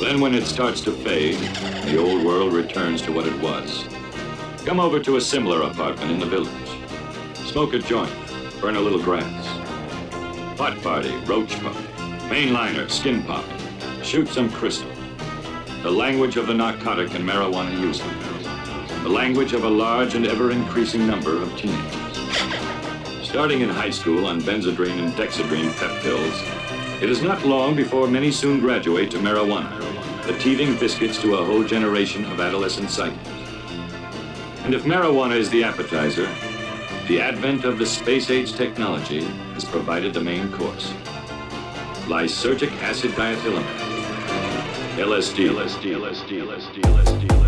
Then, when it starts to fade, the old world returns to what it was. Come over to a similar apartment in the village. Smoke a joint, burn a little grass. Pot party, roach party, mainliner, skin popping. Shoot some crystal. The language of the narcotic and marijuana user. The language of a large and ever increasing number of teenagers. Starting in high school on benzedrine and dexedrine pep pills, it is not long before many soon graduate to marijuana, the teething biscuits to a whole generation of adolescent psychos. And if marijuana is the appetizer, the advent of the space age technology has provided the main course. Lysergic acid diethylamide. LSD, LSD, LSD, LSD, LSD. LSD,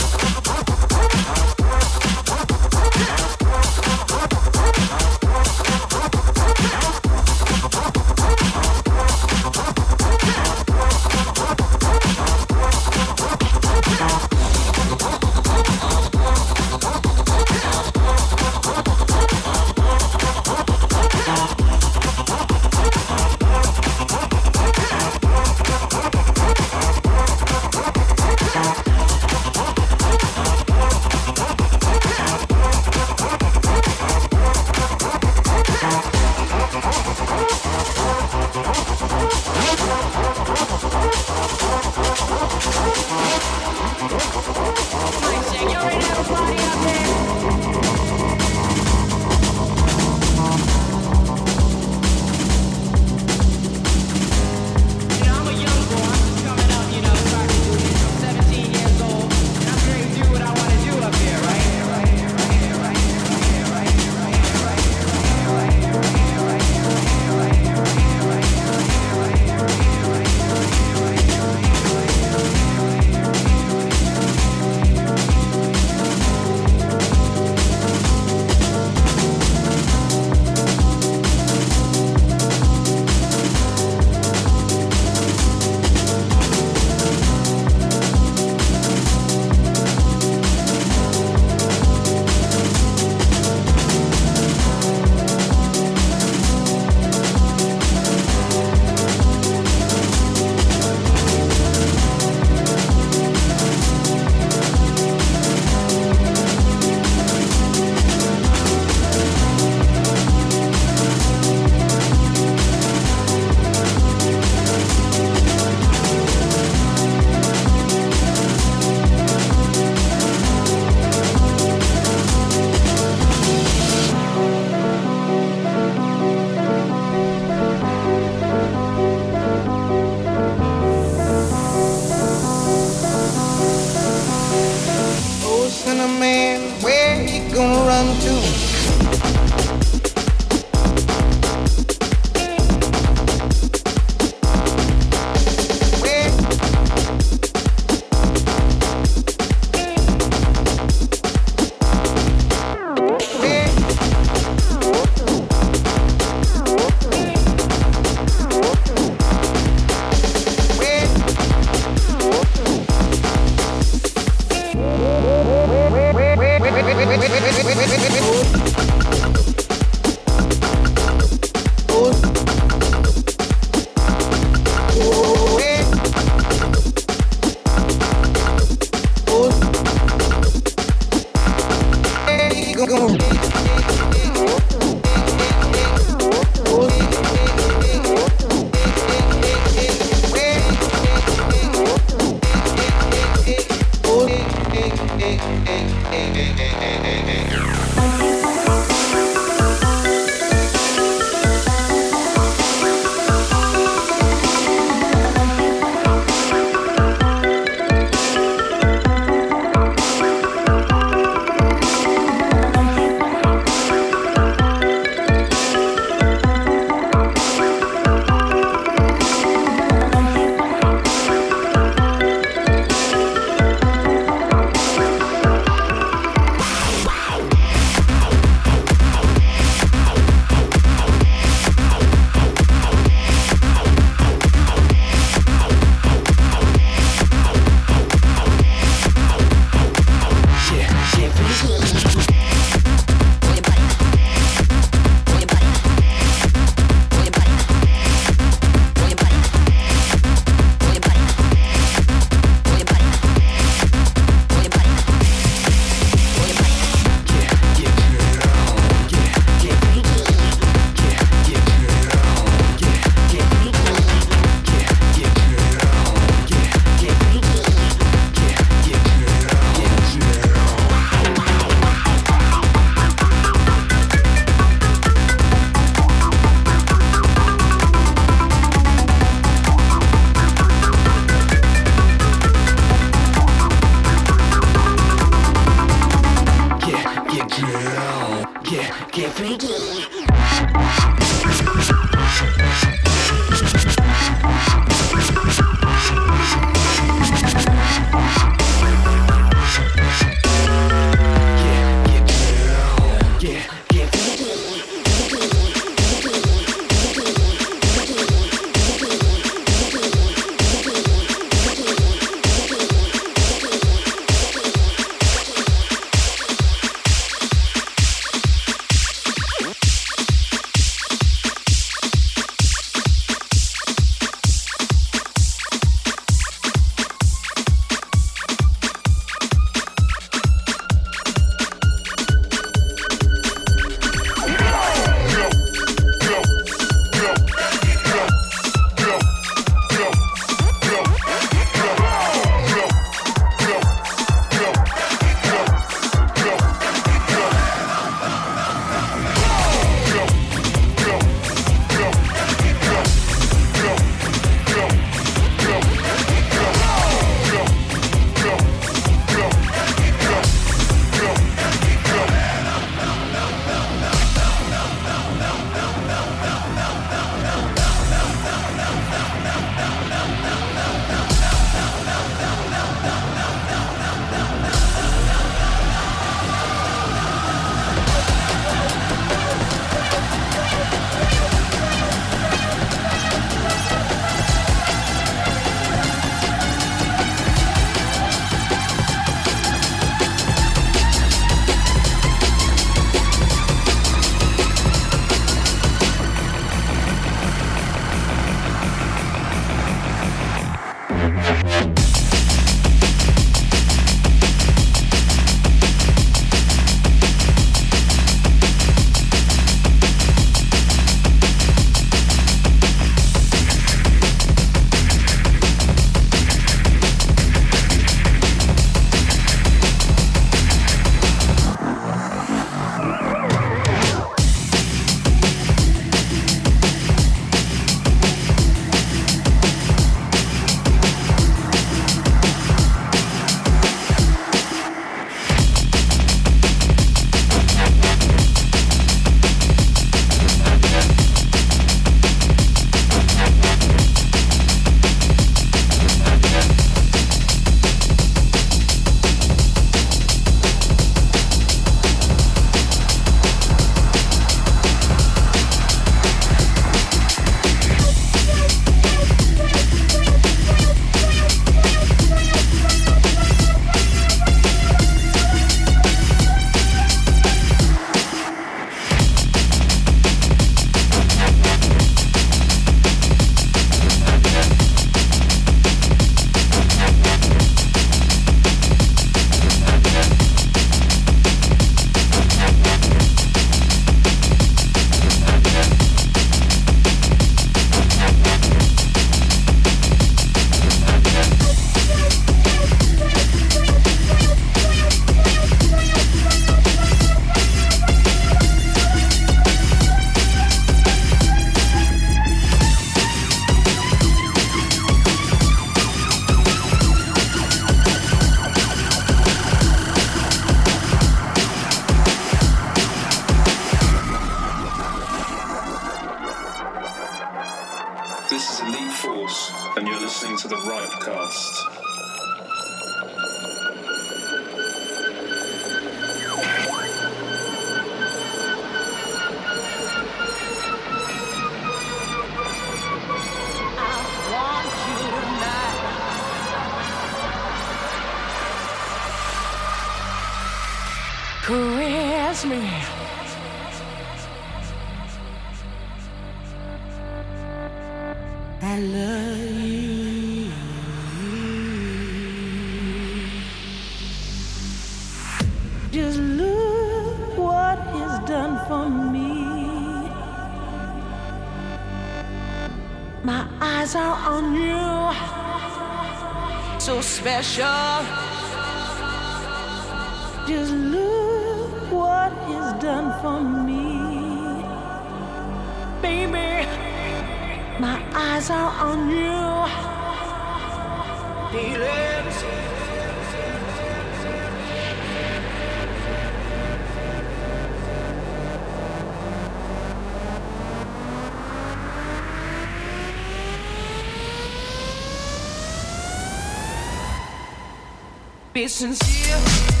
Be sincere.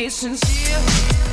be sincere.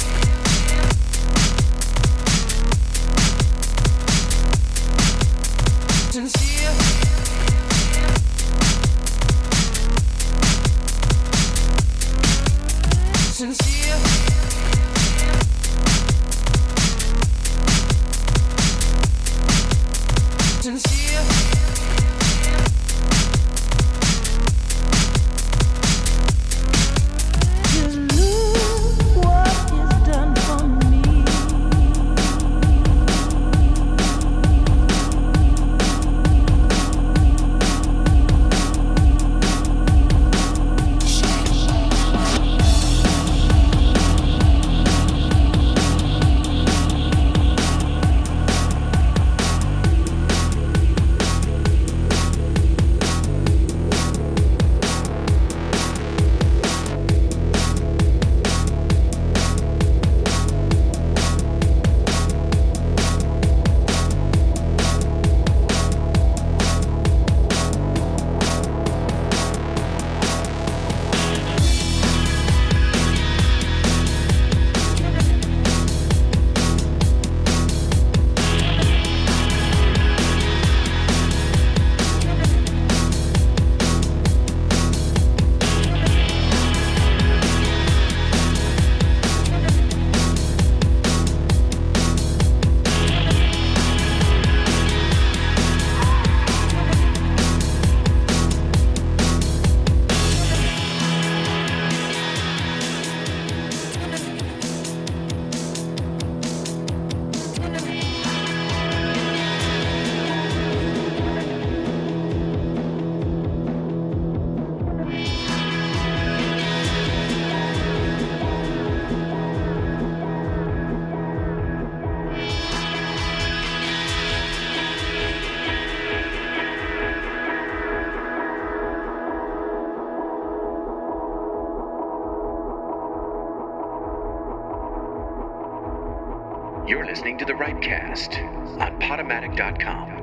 Listening to the RIPEcast on Podomatic.com.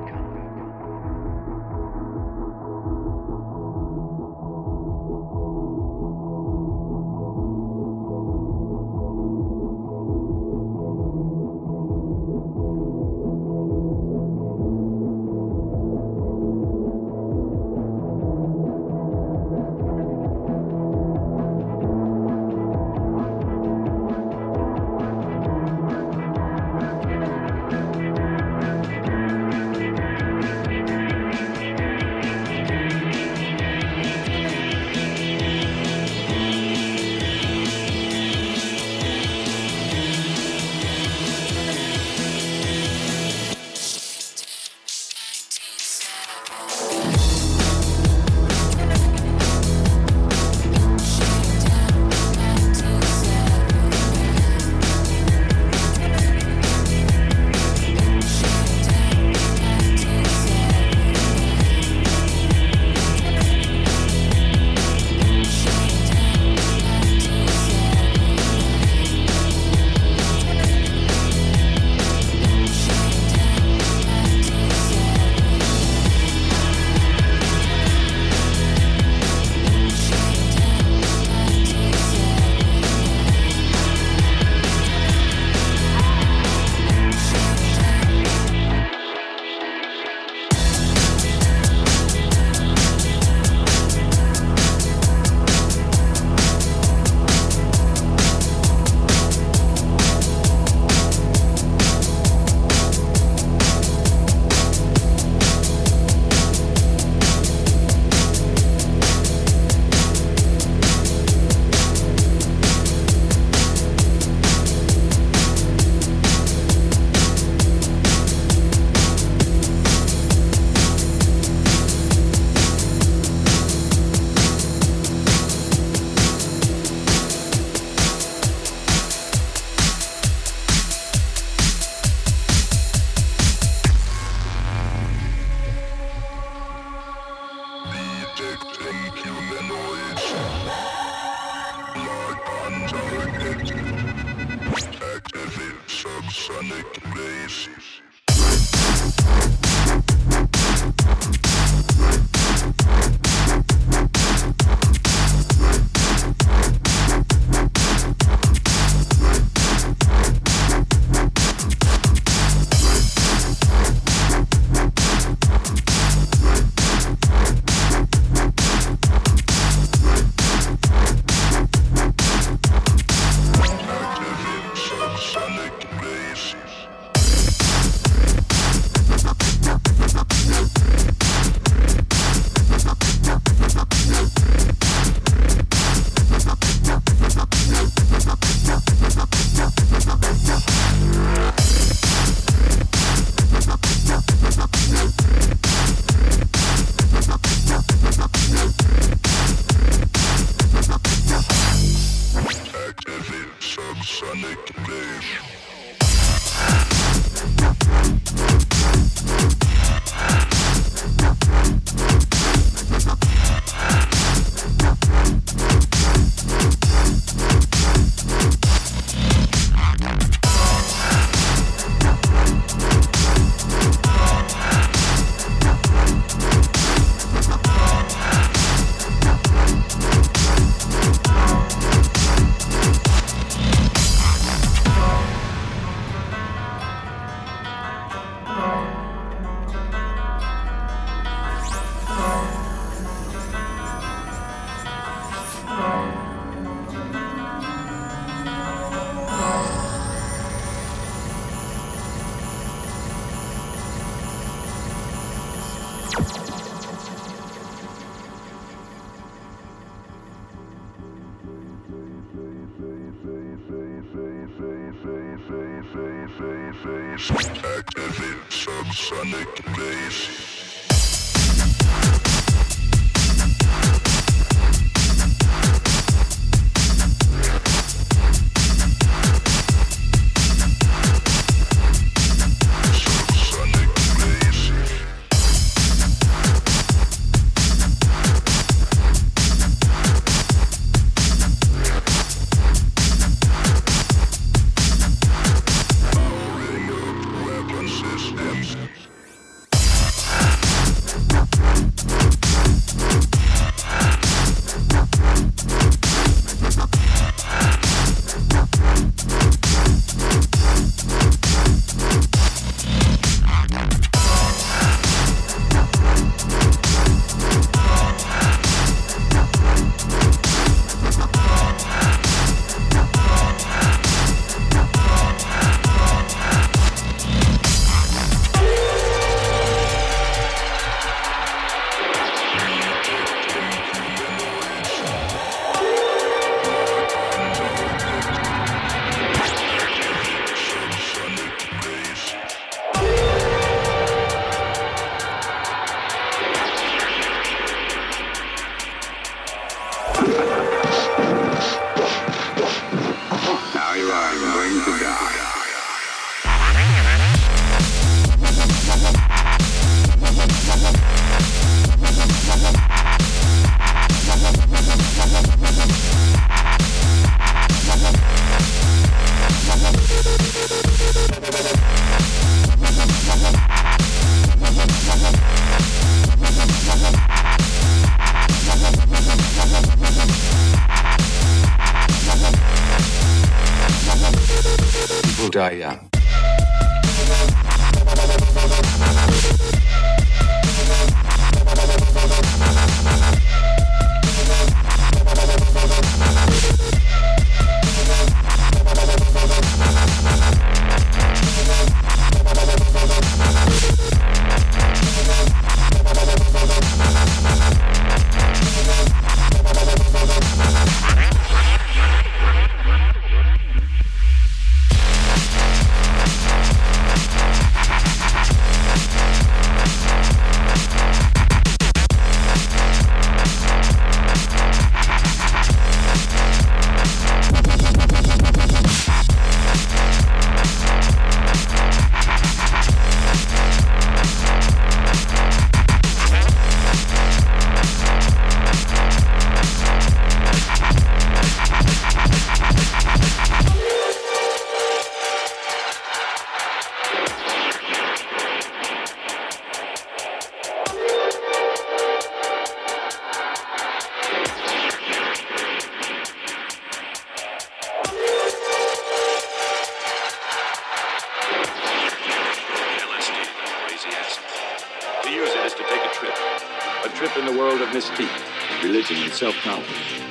self-knowledge.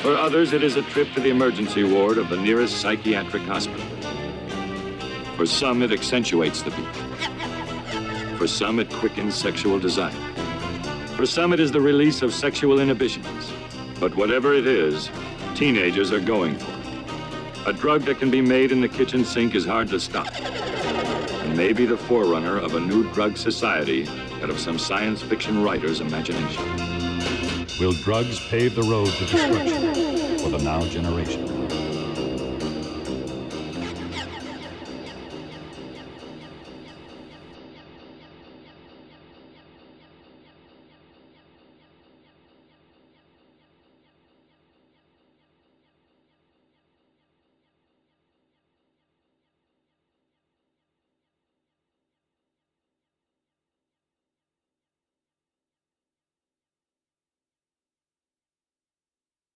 For others, it is a trip to the emergency ward of the nearest psychiatric hospital. For some, it accentuates the beat. For some, it quickens sexual desire. For some, it is the release of sexual inhibitions. But whatever it is, teenagers are going for it. A drug that can be made in the kitchen sink is hard to stop. And may be the forerunner of a new drug society out of some science fiction writer's imagination. Will drugs pave the road to destruction for the now generation?